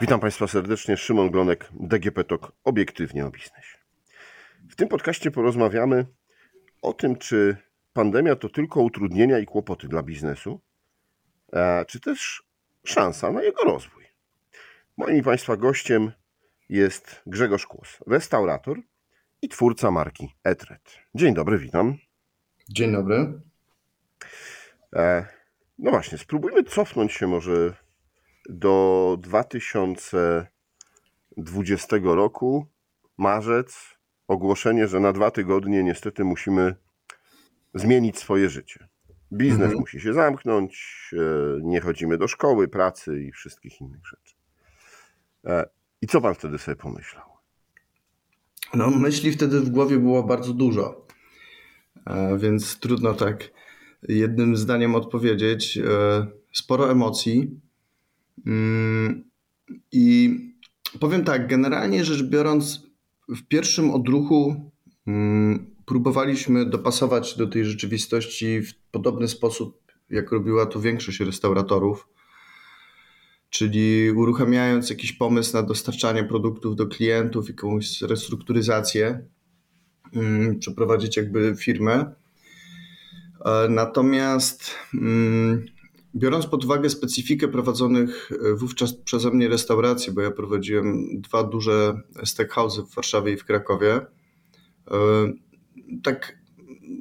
Witam Państwa serdecznie. Szymon Glonek, DGP TOK, obiektywnie o biznesie. W tym podcaście porozmawiamy o tym, czy pandemia to tylko utrudnienia i kłopoty dla biznesu, czy też szansa na jego rozwój. Moim Państwa gościem jest Grzegorz Kłos, restaurator i twórca marki Etret. Dzień dobry, witam. Dzień dobry. E, no właśnie, spróbujmy cofnąć się może do 2020 roku, marzec, ogłoszenie, że na dwa tygodnie niestety musimy zmienić swoje życie. Biznes mhm. musi się zamknąć, e, nie chodzimy do szkoły, pracy i wszystkich innych rzeczy. E, I co pan wtedy sobie pomyślał? No, myśli wtedy w głowie było bardzo dużo, e, więc trudno tak jednym zdaniem odpowiedzieć. Sporo emocji, I powiem tak, generalnie rzecz biorąc, w pierwszym odruchu mm, próbowaliśmy dopasować do tej rzeczywistości w podobny sposób, jak robiła to większość restauratorów, czyli uruchamiając jakiś pomysł na dostarczanie produktów do klientów, jakąś restrukturyzację, mm, przeprowadzić jakby firmę. E, natomiast Biorąc pod uwagę specyfikę prowadzonych e, wówczas przeze mnie restauracji, bo ja prowadziłem dwa duże steakhouse'y w Warszawie i w Krakowie, e, tak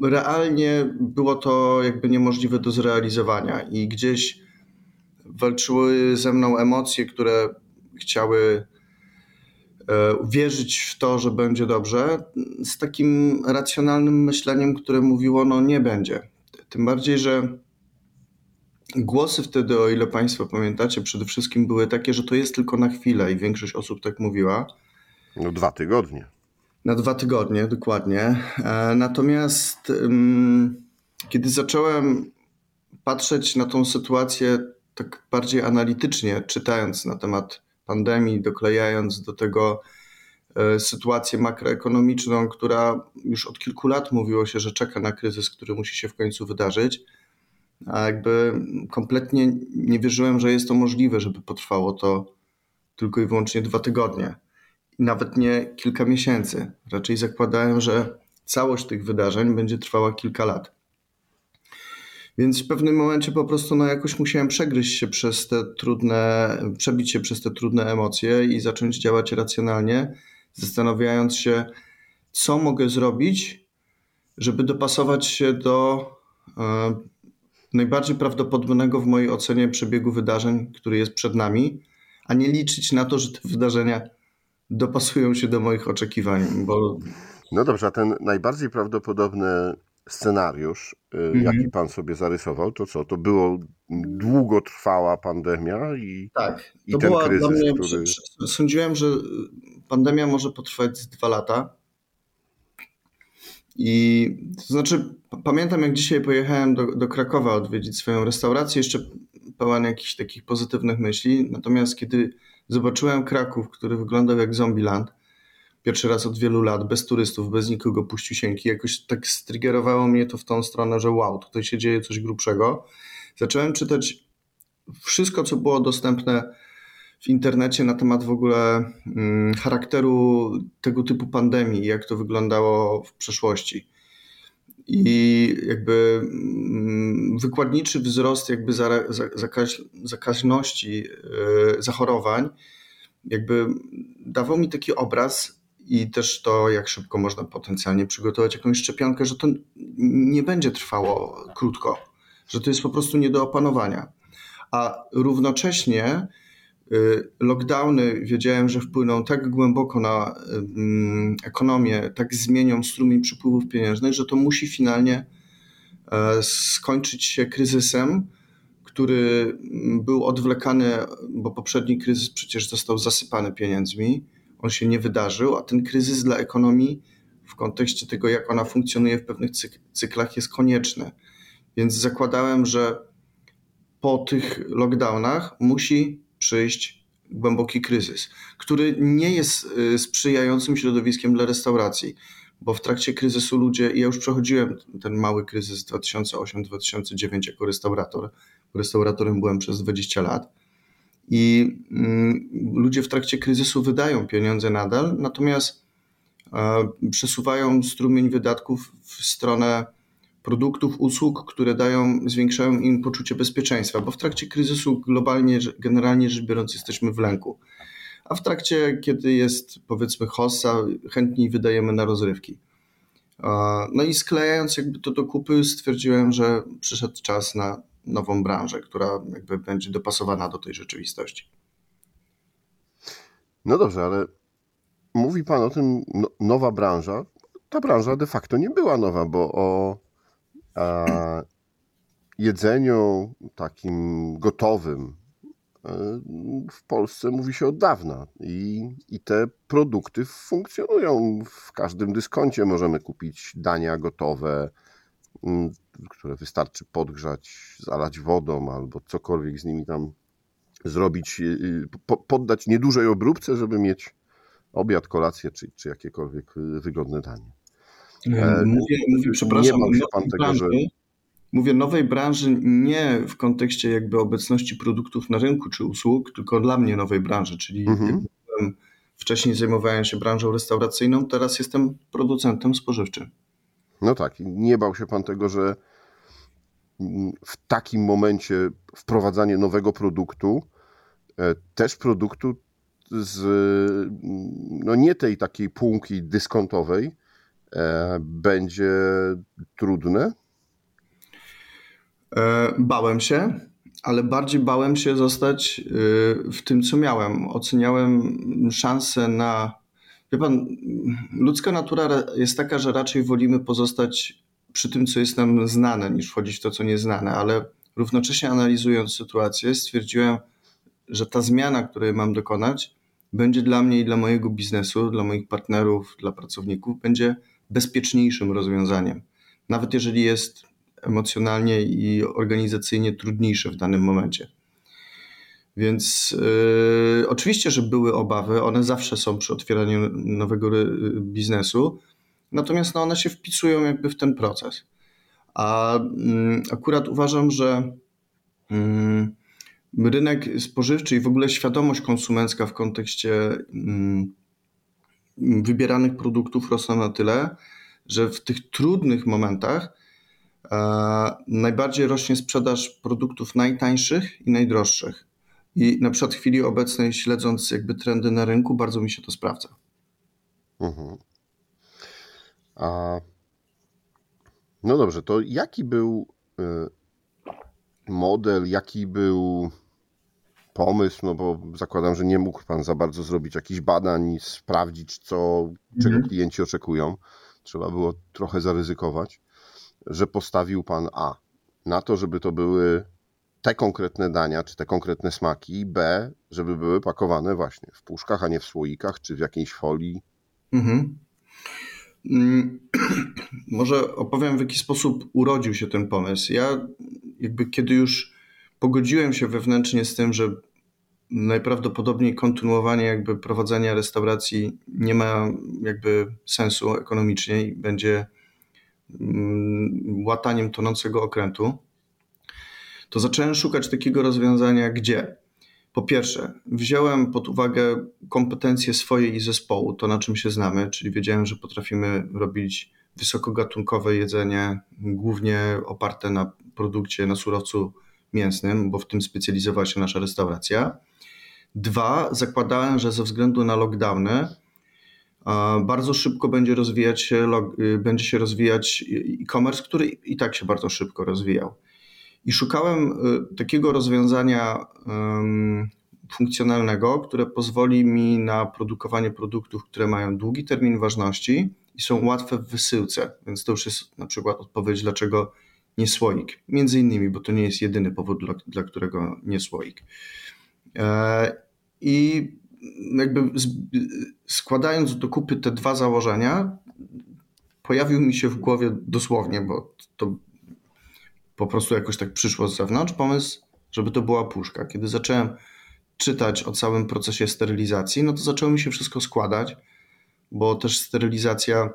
realnie było to jakby niemożliwe do zrealizowania i gdzieś walczyły ze mną emocje, które chciały e, wierzyć w to, że będzie dobrze, z takim racjonalnym myśleniem, które mówiło, no nie będzie. Tym bardziej, że Głosy wtedy, o ile Państwo pamiętacie, przede wszystkim były takie, że to jest tylko na chwilę i większość osób tak mówiła. No dwa tygodnie. Na dwa tygodnie, dokładnie. E, natomiast kiedy zacząłem patrzeć na tą sytuację tak bardziej analitycznie, czytając na temat pandemii, doklejając do tego e, sytuację makroekonomiczną, która już od kilku lat mówiło się, że czeka na kryzys, który musi się w końcu wydarzyć, a jakby kompletnie nie wierzyłem, że jest to możliwe, żeby potrwało to tylko i wyłącznie dwa tygodnie. Nawet nie kilka miesięcy. Raczej zakładałem, że całość tych wydarzeń będzie trwała kilka lat. Więc w pewnym momencie po prostu no, jakoś musiałem przegryźć się przez te trudne, przebić się przez te trudne emocje i zacząć działać racjonalnie, zastanawiając się, co mogę zrobić, żeby dopasować się do e, najbardziej prawdopodobnego w mojej ocenie przebiegu wydarzeń, który jest przed nami, a nie liczyć na to, że te wydarzenia dopasują się do moich oczekiwań. Bo... No dobrze, a ten najbardziej prawdopodobny scenariusz, mhm. jaki pan sobie zarysował, to co? To było długotrwała pandemia i, tak, i ten kryzys, mnie, który... Sądziłem, że pandemia może potrwać dwa lata. I to znaczy, pamiętam jak dzisiaj pojechałem do, do Krakowa odwiedzić swoją restaurację, jeszcze pełen jakichś takich pozytywnych myśli. Natomiast kiedy zobaczyłem Kraków, który wyglądał jak Zombieland, pierwszy raz od wielu lat, bez turystów, bez nikogo puściusieńki, jakoś tak striggerowało mnie to w tą stronę, że wow, tutaj się dzieje coś grubszego. Zacząłem czytać wszystko, co było dostępne w internecie na temat w ogóle mm, charakteru tego typu pandemii, jak to wyglądało w przeszłości. I jakby mm, wykładniczy wzrost jakby zakaź, zakaźności yy, zachorowań jakby dawał mi taki obraz i też to, jak szybko można potencjalnie przygotować jakąś szczepionkę, że to nie będzie trwało krótko, że to jest po prostu nie do opanowania. A równocześnie Y, lockdowny wiedziałem, że wpłyną tak głęboko na mm, ekonomię, tak zmienią strumień przepływów pieniężnych, że to musi finalnie e, skończyć się kryzysem, który mm, był odwlekany, bo poprzedni kryzys przecież został zasypany pieniędzmi. On się nie wydarzył, a ten kryzys dla ekonomii w kontekście tego, jak ona funkcjonuje w pewnych cyklach, jest konieczny. Więc zakładałem, że po tych lockdownach musi przyjść głęboki kryzys, który nie jest y, sprzyjającym środowiskiem dla restauracji, bo w trakcie kryzysu ludzie, ja już przechodziłem ten mały kryzys 2008-2009 jako restaurator, restauratorem byłem przez 20 lat. I mm, ludzie w trakcie kryzysu wydają pieniądze nadal, natomiast przesuwają strumień wydatków w stronę produktów, usług, które dają, zwiększają im poczucie bezpieczeństwa, bo w trakcie kryzysu globalnie, generalnie rzecz biorąc, jesteśmy w lęku. A w trakcie, kiedy jest powiedzmy hossa, chętniej wydajemy na rozrywki. No i sklejając jakby to do kupy, stwierdziłem, że przyszedł czas na nową branżę, która jakby będzie dopasowana do tej rzeczywistości. No dobrze, ale mówi Pan o tym no, nowa branża. Ta branża de facto nie była nowa, bo o jedzeniu takim gotowym e, w Polsce mówi się od dawna i, i te produkty funkcjonują. W każdym dyskoncie możemy kupić dania gotowe, które wystarczy podgrzać, zalać wodą albo cokolwiek z nimi tam zrobić, y, y, poddać niedużej obróbce, żeby mieć obiad, kolację czy, czy jakiekolwiek wygodne danie. E, mówię, mówię przepraszam, nie pan tego, branży, że... Mówię nowej branży nie w kontekście jakby obecności produktów na rynku czy usług, tylko dla mnie nowej branży, czyli mhm. wcześniej zajmowałem się branżą restauracyjną, teraz jestem producentem spożywczym. No tak, nie bał się pan tego, że w takim momencie wprowadzanie nowego produktu, e, też produktu z no nie tej takiej półki dyskontowej, e, będzie trudne? E, bałem się, ale bardziej bałem się zostać w tym, co miałem. Oceniałem szansę na Wie pan, ludzka natura jest taka, że raczej wolimy pozostać przy tym, co jest nam znane, niż wchodzić w to, co nieznane, ale równocześnie analizując sytuację, stwierdziłem, że ta zmiana, której mam dokonać, będzie dla mnie i dla mojego biznesu, dla moich partnerów, dla pracowników, będzie bezpieczniejszym rozwiązaniem. Nawet jeżeli jest emocjonalnie i organizacyjnie trudniejsze w danym momencie. Więc yy, oczywiście, że były obawy, one zawsze są przy otwieraniu nowego biznesu, natomiast no, one się wpisują jakby w ten proces. A yy, akurat uważam, że yy, rynek spożywczy i w ogóle świadomość konsumencka w kontekście mm, wybieranych produktów rosną na tyle, że w tych trudnych momentach e, najbardziej rośnie sprzedaż produktów najtańszych i najdroższych. I na przykład w chwili obecnej, śledząc jakby trendy na rynku, bardzo mi się to sprawdza. Mhm. A... No dobrze, to jaki był y, model, jaki był pomysł, no bo zakładam, że nie mógł Pan za bardzo zrobić jakichś badań, sprawdzić, co, czego mhm. klienci oczekują. Trzeba było trochę zaryzykować, że postawił Pan A na to, żeby to były te konkretne dania, czy te konkretne smaki, B, żeby były pakowane właśnie w puszkach, a nie w słoikach, czy w jakiejś folii. Mhm. Mm, może opowiem, w jaki sposób urodził się ten pomysł. Ja jakby kiedy już pogodziłem się wewnętrznie z tym, że najprawdopodobniej kontynuowanie jakby prowadzenia restauracji nie ma jakby sensu ekonomicznie i będzie mm, łataniem tonącego okrętu, to zacząłem szukać takiego rozwiązania, gdzie po pierwsze, wziąłem pod uwagę kompetencje swoje i zespołu, to na czym się znamy, czyli wiedziałem, że potrafimy robić wysokogatunkowe jedzenie, głównie oparte na produkcie, na surowcu mięsnym, bo w tym specjalizowała się nasza restauracja. Dwa, zakładałem, że ze względu na lockdowny bardzo szybko będzie rozwijać się, y, będzie się rozwijać e-commerce, który i tak się bardzo szybko rozwijał. I szukałem y, takiego rozwiązania funkcjonalnego, które pozwoli mi na produkowanie produktów, które mają długi termin ważności i są łatwe w wysyłce. Więc to już jest na przykład odpowiedź, dlaczego nie słoik. Między innymi, bo to nie jest jedyny powód, dla, dla którego nie słoik. E, I jakby składając do kupy te dwa założenia, pojawił mi się w głowie dosłownie, bo to po prostu jakoś tak przyszło z zewnątrz pomysł, żeby to była puszka. Kiedy zacząłem czytać o całym procesie sterylizacji, no to zaczęło mi się wszystko składać, bo też sterylizacja,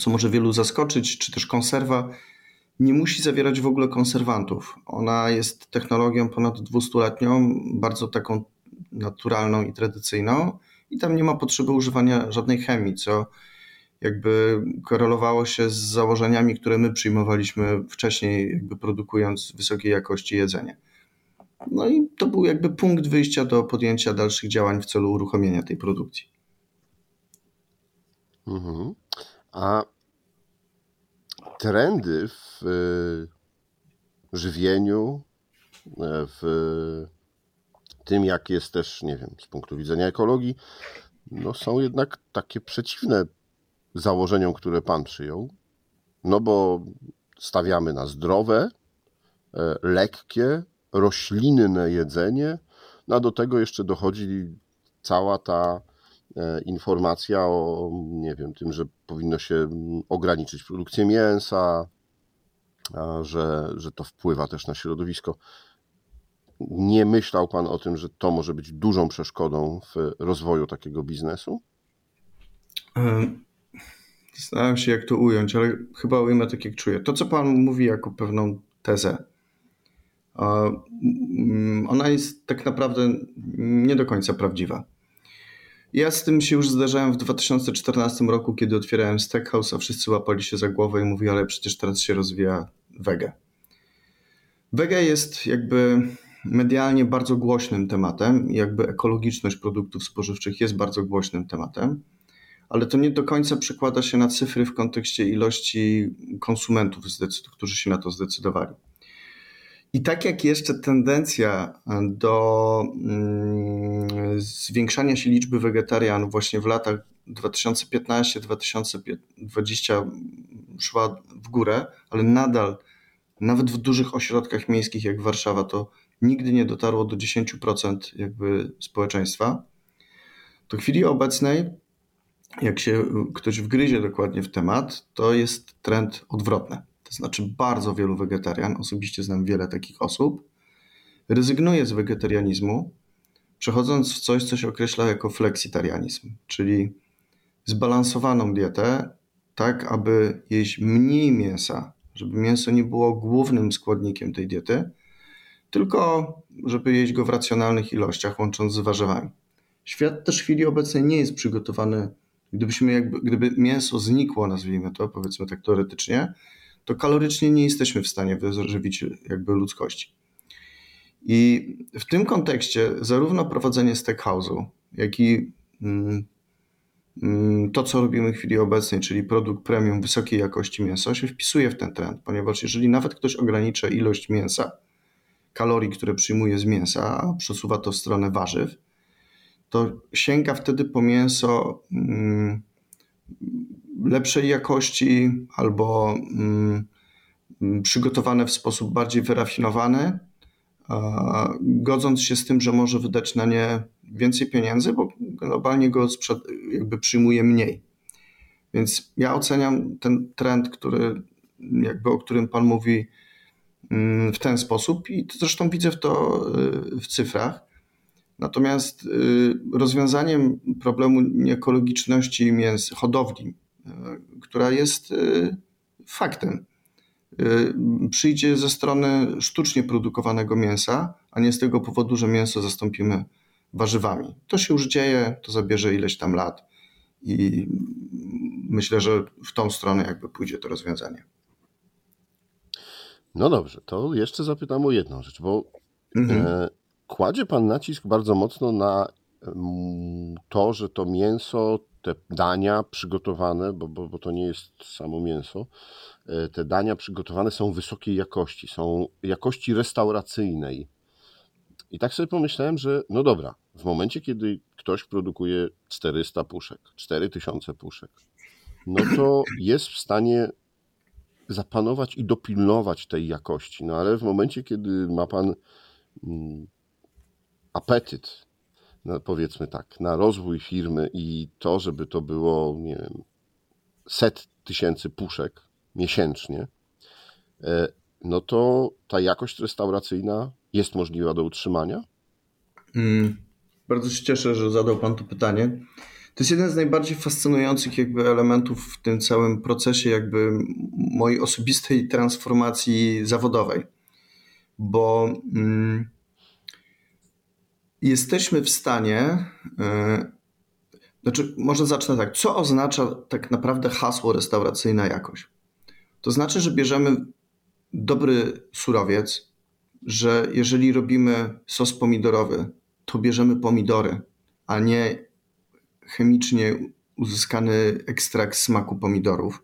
co może wielu zaskoczyć, czy też konserwa, nie musi zawierać w ogóle konserwantów. Ona jest technologią ponad 200-letnią, bardzo taką naturalną i tradycyjną, i tam nie ma potrzeby używania żadnej chemii, co jakby korelowało się z założeniami, które my przyjmowaliśmy wcześniej, jakby produkując wysokiej jakości jedzenie. No i to był jakby punkt wyjścia do podjęcia dalszych działań w celu uruchomienia tej produkcji. Mhm. A trendy w y, żywieniu, e, w tym, jak jest też, nie wiem, z punktu widzenia ekologii, no są jednak takie przeciwne założeniom, które Pan przyjął. No bo stawiamy na zdrowe, e, lekkie, roślinne jedzenie, no a do tego jeszcze dochodzi cała ta informacja o, nie wiem, tym, że powinno się ograniczyć produkcję mięsa, że, że to wpływa też na środowisko. Nie myślał Pan o tym, że to może być dużą przeszkodą w rozwoju takiego biznesu? Zastanawiam się, jak to ująć, ale chyba ujmę tak, jak czuję. To, co Pan mówi jako pewną tezę, ona jest tak naprawdę nie do końca prawdziwa. Ja z tym się już zdarzałem w 2014 roku, kiedy otwierałem Stackhouse, a wszyscy łapali się za głowę i mówili, ale przecież teraz się rozwija wege. Wege jest jakby medialnie bardzo głośnym tematem, jakby ekologiczność produktów spożywczych jest bardzo głośnym tematem ale to nie do końca przekłada się na cyfry w kontekście ilości konsumentów, którzy się na to zdecydowali. I tak jak jeszcze tendencja do mm, zwiększania się liczby wegetarianów właśnie w latach 2015-2020 szła w górę, ale nadal nawet w dużych ośrodkach miejskich jak Warszawa to nigdy nie dotarło do 10% jakby społeczeństwa, to w chwili obecnej jak się ktoś wgryzie dokładnie w temat, to jest trend odwrotny. To znaczy, bardzo wielu wegetarian, osobiście znam wiele takich osób, rezygnuje z wegetarianizmu, przechodząc w coś, co się określa jako fleksitarianizm, czyli zbalansowaną dietę, tak aby jeść mniej mięsa, żeby mięso nie było głównym składnikiem tej diety, tylko żeby jeść go w racjonalnych ilościach, łącząc z warzywami. Świat też w chwili obecnej nie jest przygotowany Gdybyśmy jakby, gdyby mięso znikło, nazwijmy to, powiedzmy tak teoretycznie, to kalorycznie nie jesteśmy w stanie wyżywić jakby ludzkości. I w tym kontekście zarówno prowadzenie stackhouse'u, jak i mm, mm, to, co robimy w chwili obecnej, czyli produkt premium wysokiej jakości mięsa, się wpisuje w ten trend, ponieważ jeżeli nawet ktoś ogranicza ilość mięsa, kalorii, które przyjmuje z mięsa, a przesuwa to w stronę warzyw, to sięga wtedy po mięso mm, lepszej jakości albo mm, przygotowane w sposób bardziej wyrafinowany, godząc się z tym, że może wydać na nie więcej pieniędzy, bo globalnie go jakby przyjmuje mniej. Więc ja oceniam ten trend, który, jakby o którym Pan mówi, mm, w ten sposób i zresztą widzę w to y, w cyfrach. Natomiast y, rozwiązaniem problemu nieekologiczności mięs hodowli, która jest y, faktem, przyjdzie ze strony sztucznie produkowanego mięsa, a nie z tego powodu, że mięso zastąpimy warzywami. To się już dzieje, to zabierze ileś tam lat i myślę, że w tą stronę jakby pójdzie to rozwiązanie. No dobrze, to jeszcze zapytam o jedną rzecz, bo mhm. E, kładzie Pan nacisk bardzo mocno na to, że to mięso, te dania przygotowane, bo, bo, bo to nie jest samo mięso, e, te dania przygotowane są wysokiej jakości, są jakości restauracyjnej. I tak sobie pomyślałem, że no dobra, w momencie, kiedy ktoś produkuje 400 puszek, 4000 puszek, no to jest w stanie zapanować i dopilnować tej jakości. No ale w momencie, kiedy ma pan apetyt, powiedzmy tak, na rozwój firmy i to, żeby to było, nie wiem, set tysięcy puszek miesięcznie, e, no to ta jakość restauracyjna jest możliwa do utrzymania? Mm, bardzo się cieszę, że zadał Pan to pytanie. To jest jeden z najbardziej fascynujących jakby elementów w tym całym procesie jakby mojej osobistej transformacji zawodowej, bo mm, jesteśmy w stanie, yy, znaczy może zacznę tak, co oznacza tak naprawdę hasło restauracyjna jakość? To znaczy, że bierzemy dobry surowiec, że jeżeli robimy sos pomidorowy, to bierzemy pomidory, a nie chemicznie uzyskany ekstrakt smaku pomidorów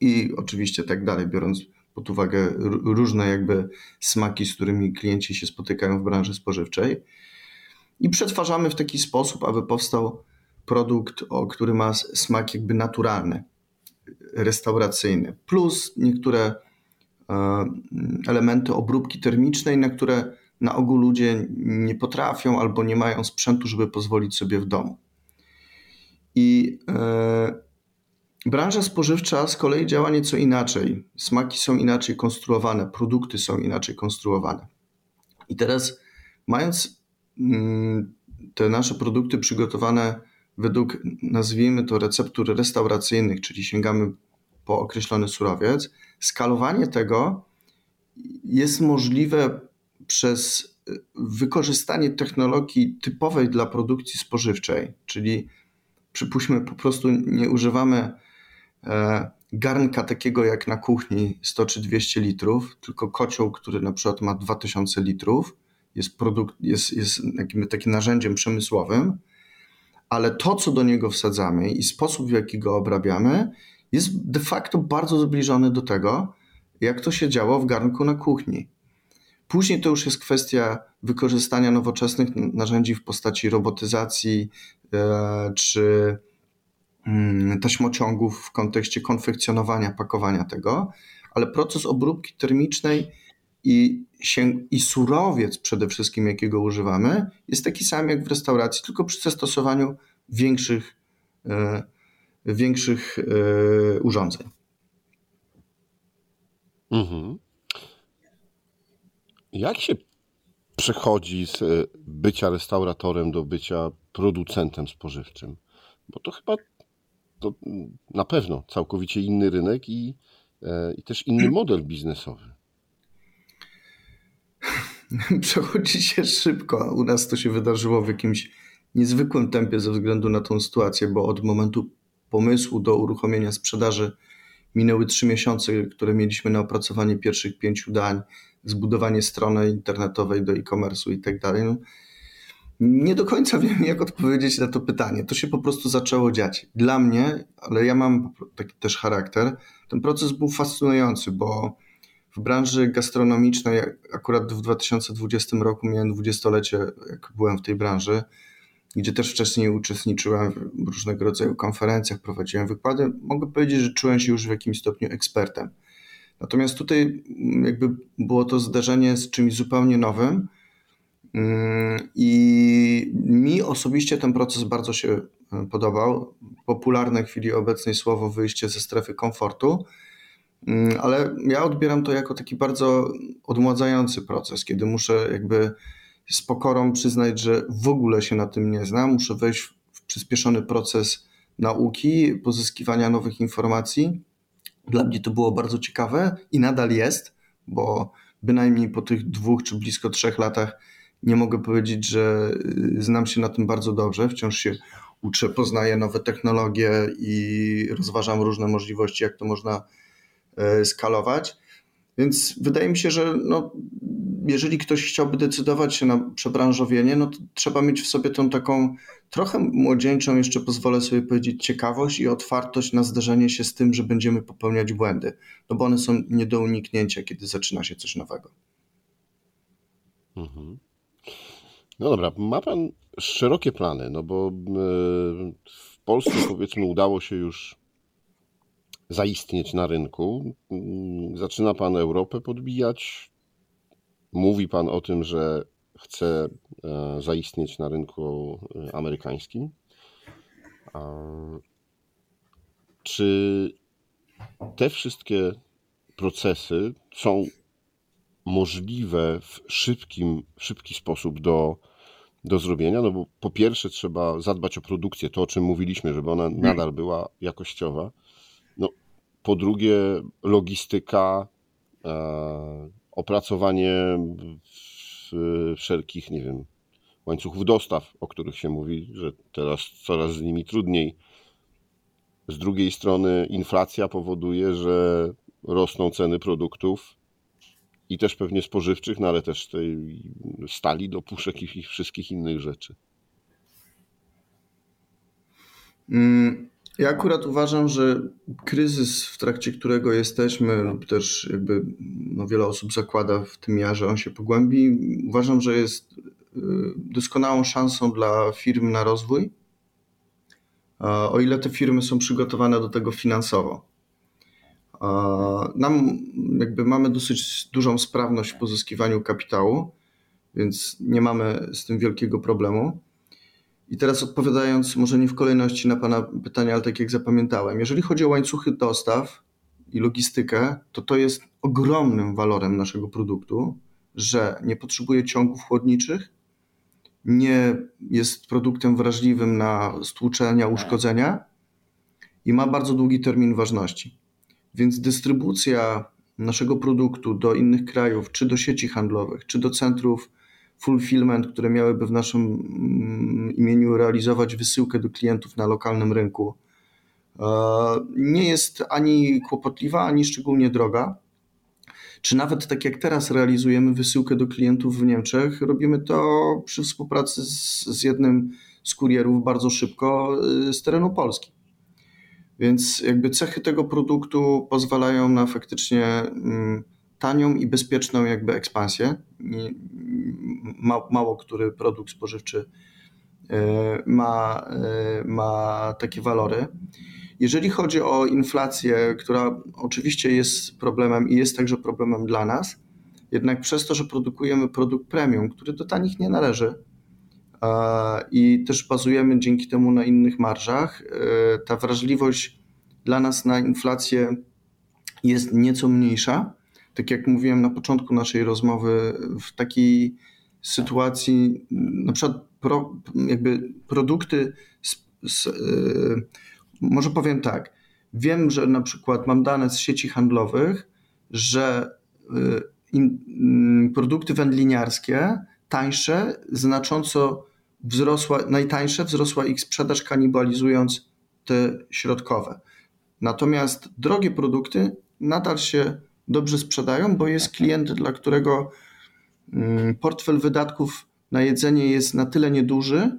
i oczywiście tak dalej, biorąc pod uwagę różne jakby smaki, z którymi klienci się spotykają w branży spożywczej. I przetwarzamy w taki sposób, aby powstał produkt, o, który ma smak jakby naturalny, restauracyjny, plus niektóre e, elementy obróbki termicznej, na które na ogół ludzie nie potrafią albo nie mają sprzętu, żeby pozwolić sobie w domu. I e, branża spożywcza z kolei działa nieco inaczej. Smaki są inaczej konstruowane, produkty są inaczej konstruowane. I teraz, mając te nasze produkty przygotowane według, nazwijmy to, receptur restauracyjnych, czyli sięgamy po określony surowiec, skalowanie tego jest możliwe przez wykorzystanie technologii typowej dla produkcji spożywczej, czyli przypuśćmy, po prostu nie używamy e, garnka takiego jak na kuchni 100 czy 200 litrów, tylko kocioł, który na przykład ma 2000 litrów, jest, produkt, jest, jest takim, takim narzędziem przemysłowym, ale to, co do niego wsadzamy i sposób, w jaki go obrabiamy, jest de facto bardzo zbliżony do tego, jak to się działo w garnku na kuchni. Później to już jest kwestia wykorzystania nowoczesnych narzędzi w postaci robotyzacji e, czy mm, taśmociągów w kontekście konfekcjonowania, pakowania tego, ale proces obróbki termicznej i, się, i surowiec przede wszystkim, jakiego używamy, jest taki sam jak w restauracji, tylko przy zastosowaniu większych, e, większych e, urządzeń. Mhm. Jak się przechodzi z e, bycia restauratorem do bycia producentem spożywczym? Bo to chyba to na pewno całkowicie inny rynek i, e, i też inny model biznesowy. Przechodzi się szybko. U nas to się wydarzyło w jakimś niezwykłym tempie ze względu na tą sytuację, bo od momentu pomysłu do uruchomienia sprzedaży minęły trzy miesiące, które mieliśmy na opracowanie pierwszych pięciu dań zbudowanie strony internetowej do e-commerce'u i tak dalej. No, nie do końca wiem, jak odpowiedzieć na to pytanie. To się po prostu zaczęło dziać. Dla mnie, ale ja mam taki też charakter, ten proces był fascynujący, bo w branży gastronomicznej, akurat w 2020 roku miałem dwudziestolecie, jak byłem w tej branży, gdzie też wcześniej uczestniczyłem w różnego rodzaju konferencjach, prowadziłem wykłady, mogę powiedzieć, że czułem się już w jakimś stopniu ekspertem. Natomiast tutaj jakby było to zdarzenie z czymś zupełnie nowym mm, i mi osobiście ten proces bardzo się e, podobał. Popularne w chwili obecnej słowo wyjście ze strefy komfortu, ale ja odbieram to jako taki bardzo odmładzający proces, kiedy muszę jakby z pokorą przyznać, że w ogóle się na tym nie znam, muszę wejść w przyspieszony proces nauki, pozyskiwania nowych informacji dla mnie to było bardzo ciekawe i nadal jest, bo bynajmniej po tych dwóch czy blisko trzech latach nie mogę powiedzieć, że y, znam się na tym bardzo dobrze. Wciąż się uczę, poznaję nowe technologie i rozważam różne możliwości, jak to można skalować. Więc wydaje mi się, że no, jeżeli ktoś chciałby decydować się na przebranżowienie, no to trzeba mieć w sobie tą taką trochę młodzieńczą, jeszcze pozwolę sobie powiedzieć, ciekawość i otwartość na zderzenie się z tym, że będziemy popełniać błędy, no bo one są nie do uniknięcia, kiedy zaczyna się coś nowego. Mhm. No dobra, ma Pan szerokie plany, no bo e, w Polsce powiedzmy udało się już zaistnieć na rynku. Zaczyna Pan Europę podbijać. Mówi Pan o tym, że chce e, zaistnieć na rynku e, amerykańskim. Czy te wszystkie procesy są możliwe w szybkim, szybki sposób do do zrobienia, no bo po pierwsze trzeba zadbać o produkcję, to o czym mówiliśmy, żeby ona nadal była jakościowa. Po drugie logistyka, e, opracowanie wszelkich, nie wiem, łańcuchów dostaw, o których się mówi, że teraz coraz z nimi trudniej. Z drugiej strony inflacja powoduje, że rosną ceny produktów i też pewnie spożywczych, no ale też tej stali do puszek i wszystkich innych rzeczy. Mm, ja akurat uważam, że kryzys, w trakcie którego jesteśmy, lub też jakby no wiele osób zakłada w tym ja, że on się pogłębi, uważam, że jest y, doskonałą szansą dla firm na rozwój, o ile te firmy są przygotowane do tego finansowo. Nam jakby mamy dosyć dużą sprawność w pozyskiwaniu kapitału, więc nie mamy z tym wielkiego problemu. I teraz odpowiadając, może nie w kolejności na Pana pytania, ale tak jak zapamiętałem, jeżeli chodzi o łańcuchy dostaw i logistykę, to to jest ogromnym walorem naszego produktu, że nie potrzebuje ciągów chłodniczych, nie jest produktem wrażliwym na stłuczenia, uszkodzenia i ma bardzo długi termin ważności. Więc dystrybucja naszego produktu do innych krajów, czy do sieci handlowych, czy do centrów fulfillment, które miałyby w naszym mm, imieniu realizować wysyłkę do klientów na lokalnym rynku, e, nie jest ani kłopotliwa, ani szczególnie droga. Czy nawet tak jak teraz realizujemy wysyłkę do klientów w Niemczech, robimy to przy współpracy z, z jednym z kurierów bardzo szybko e, z terenu Polski. Więc jakby cechy tego produktu pozwalają na faktycznie mm, tanią i bezpieczną jakby ekspansję. Mało który produkt spożywczy e, ma, e, ma takie walory. Jeżeli chodzi o inflację, która oczywiście jest problemem i jest także problemem dla nas, jednak przez to, że produkujemy produkt premium, który do tanich nie należy i też bazujemy dzięki temu na innych marżach, e, ta wrażliwość dla nas na inflację jest nieco mniejsza tak jak mówiłem na początku naszej rozmowy, w takiej sytuacji, na przykład pro, jakby produkty, z, z, yy, może powiem tak, wiem, że na przykład mam dane z sieci handlowych, że yy, in, yy, produkty wędliniarskie tańsze znacząco wzrosła, najtańsze wzrosła ich sprzedaż kanibalizując te środkowe. Natomiast drogie produkty nadal się dobrze sprzedają, bo jest klient, dla którego mm, portfel wydatków na jedzenie jest na tyle nieduży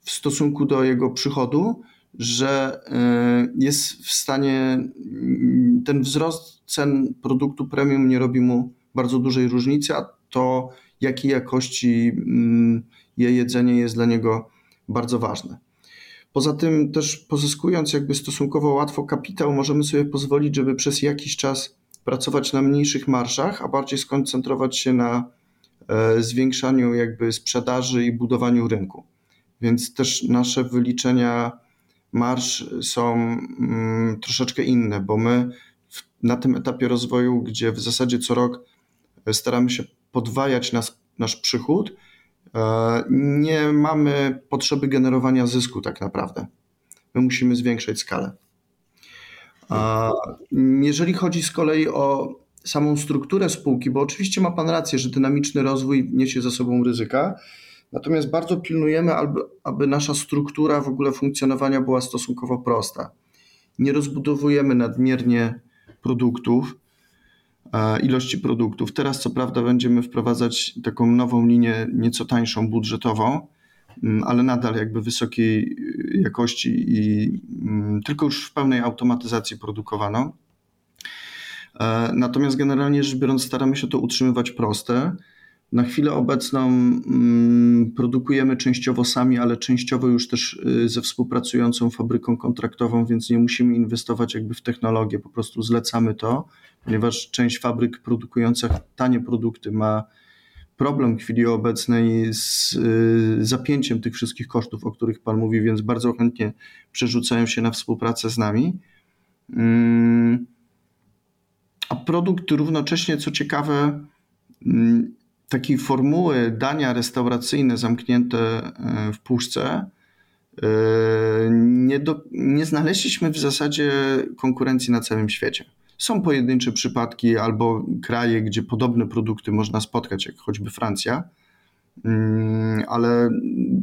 w stosunku do jego przychodu, że e, jest w stanie, mm, ten wzrost cen produktu premium nie robi mu bardzo dużej różnicy, a to jakiej jakości mm, je jedzenie jest dla niego bardzo ważne. Poza tym też pozyskując jakby stosunkowo łatwo kapitał, możemy sobie pozwolić, żeby przez jakiś czas pracować na mniejszych marszach, a bardziej skoncentrować się na e, zwiększaniu jakby sprzedaży i budowaniu rynku. Więc też nasze wyliczenia marsz są mm, troszeczkę inne, bo my na tym etapie rozwoju, gdzie w zasadzie co rok staramy się podwajać nas, nasz przychód, e, nie mamy potrzeby generowania zysku tak naprawdę. My musimy zwiększać skalę. A jeżeli chodzi z kolei o samą strukturę spółki, bo oczywiście ma Pan rację, że dynamiczny rozwój niesie za sobą ryzyka, natomiast bardzo pilnujemy, aby, aby nasza struktura w ogóle funkcjonowania była stosunkowo prosta. Nie rozbudowujemy nadmiernie produktów, ilości produktów. Teraz, co prawda, będziemy wprowadzać taką nową linię, nieco tańszą, budżetową, ale nadal jakby wysokiej y, jakości i mm, tylko już w pełnej automatyzacji produkowano. E, natomiast generalnie rzecz biorąc, staramy się to utrzymywać proste. Na chwilę obecną mm, produkujemy częściowo sami, ale częściowo już też y, ze współpracującą fabryką kontraktową, więc nie musimy inwestować jakby w technologię, po prostu zlecamy to, ponieważ część fabryk produkujących tanie produkty ma problem w chwili obecnej z y, zapięciem tych wszystkich kosztów, o których Pan mówi, więc bardzo chętnie przerzucają się na współpracę z nami. Mm, a produkt równocześnie, co ciekawe, mm, takiej formuły dania restauracyjne zamknięte e, w puszce e, nie, do, nie znaleźliśmy w zasadzie konkurencji na całym świecie. Są pojedyncze przypadki albo kraje, gdzie podobne produkty można spotkać, jak choćby Francja, mm, ale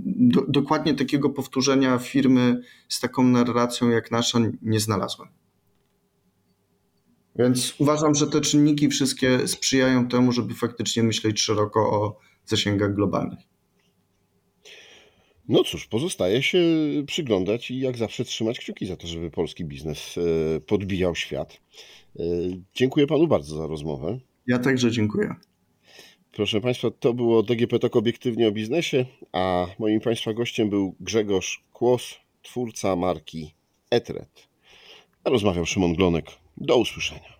do, dokładnie takiego powtórzenia firmy z taką narracją jak nasza nie znalazłem. Więc uważam, że te czynniki wszystkie sprzyjają temu, żeby faktycznie myśleć szeroko o zasięgach globalnych. No cóż, pozostaje się przyglądać i jak zawsze trzymać kciuki za to, żeby polski biznes e, podbijał świat. E, dziękuję panu bardzo za rozmowę. Ja także dziękuję. Proszę Państwa, to było DGP Tok obiektywnie o biznesie, a moim Państwa gościem był Grzegorz Kłos, twórca marki Etret. A rozmawiał Szymon Glonek. Do usłyszenia.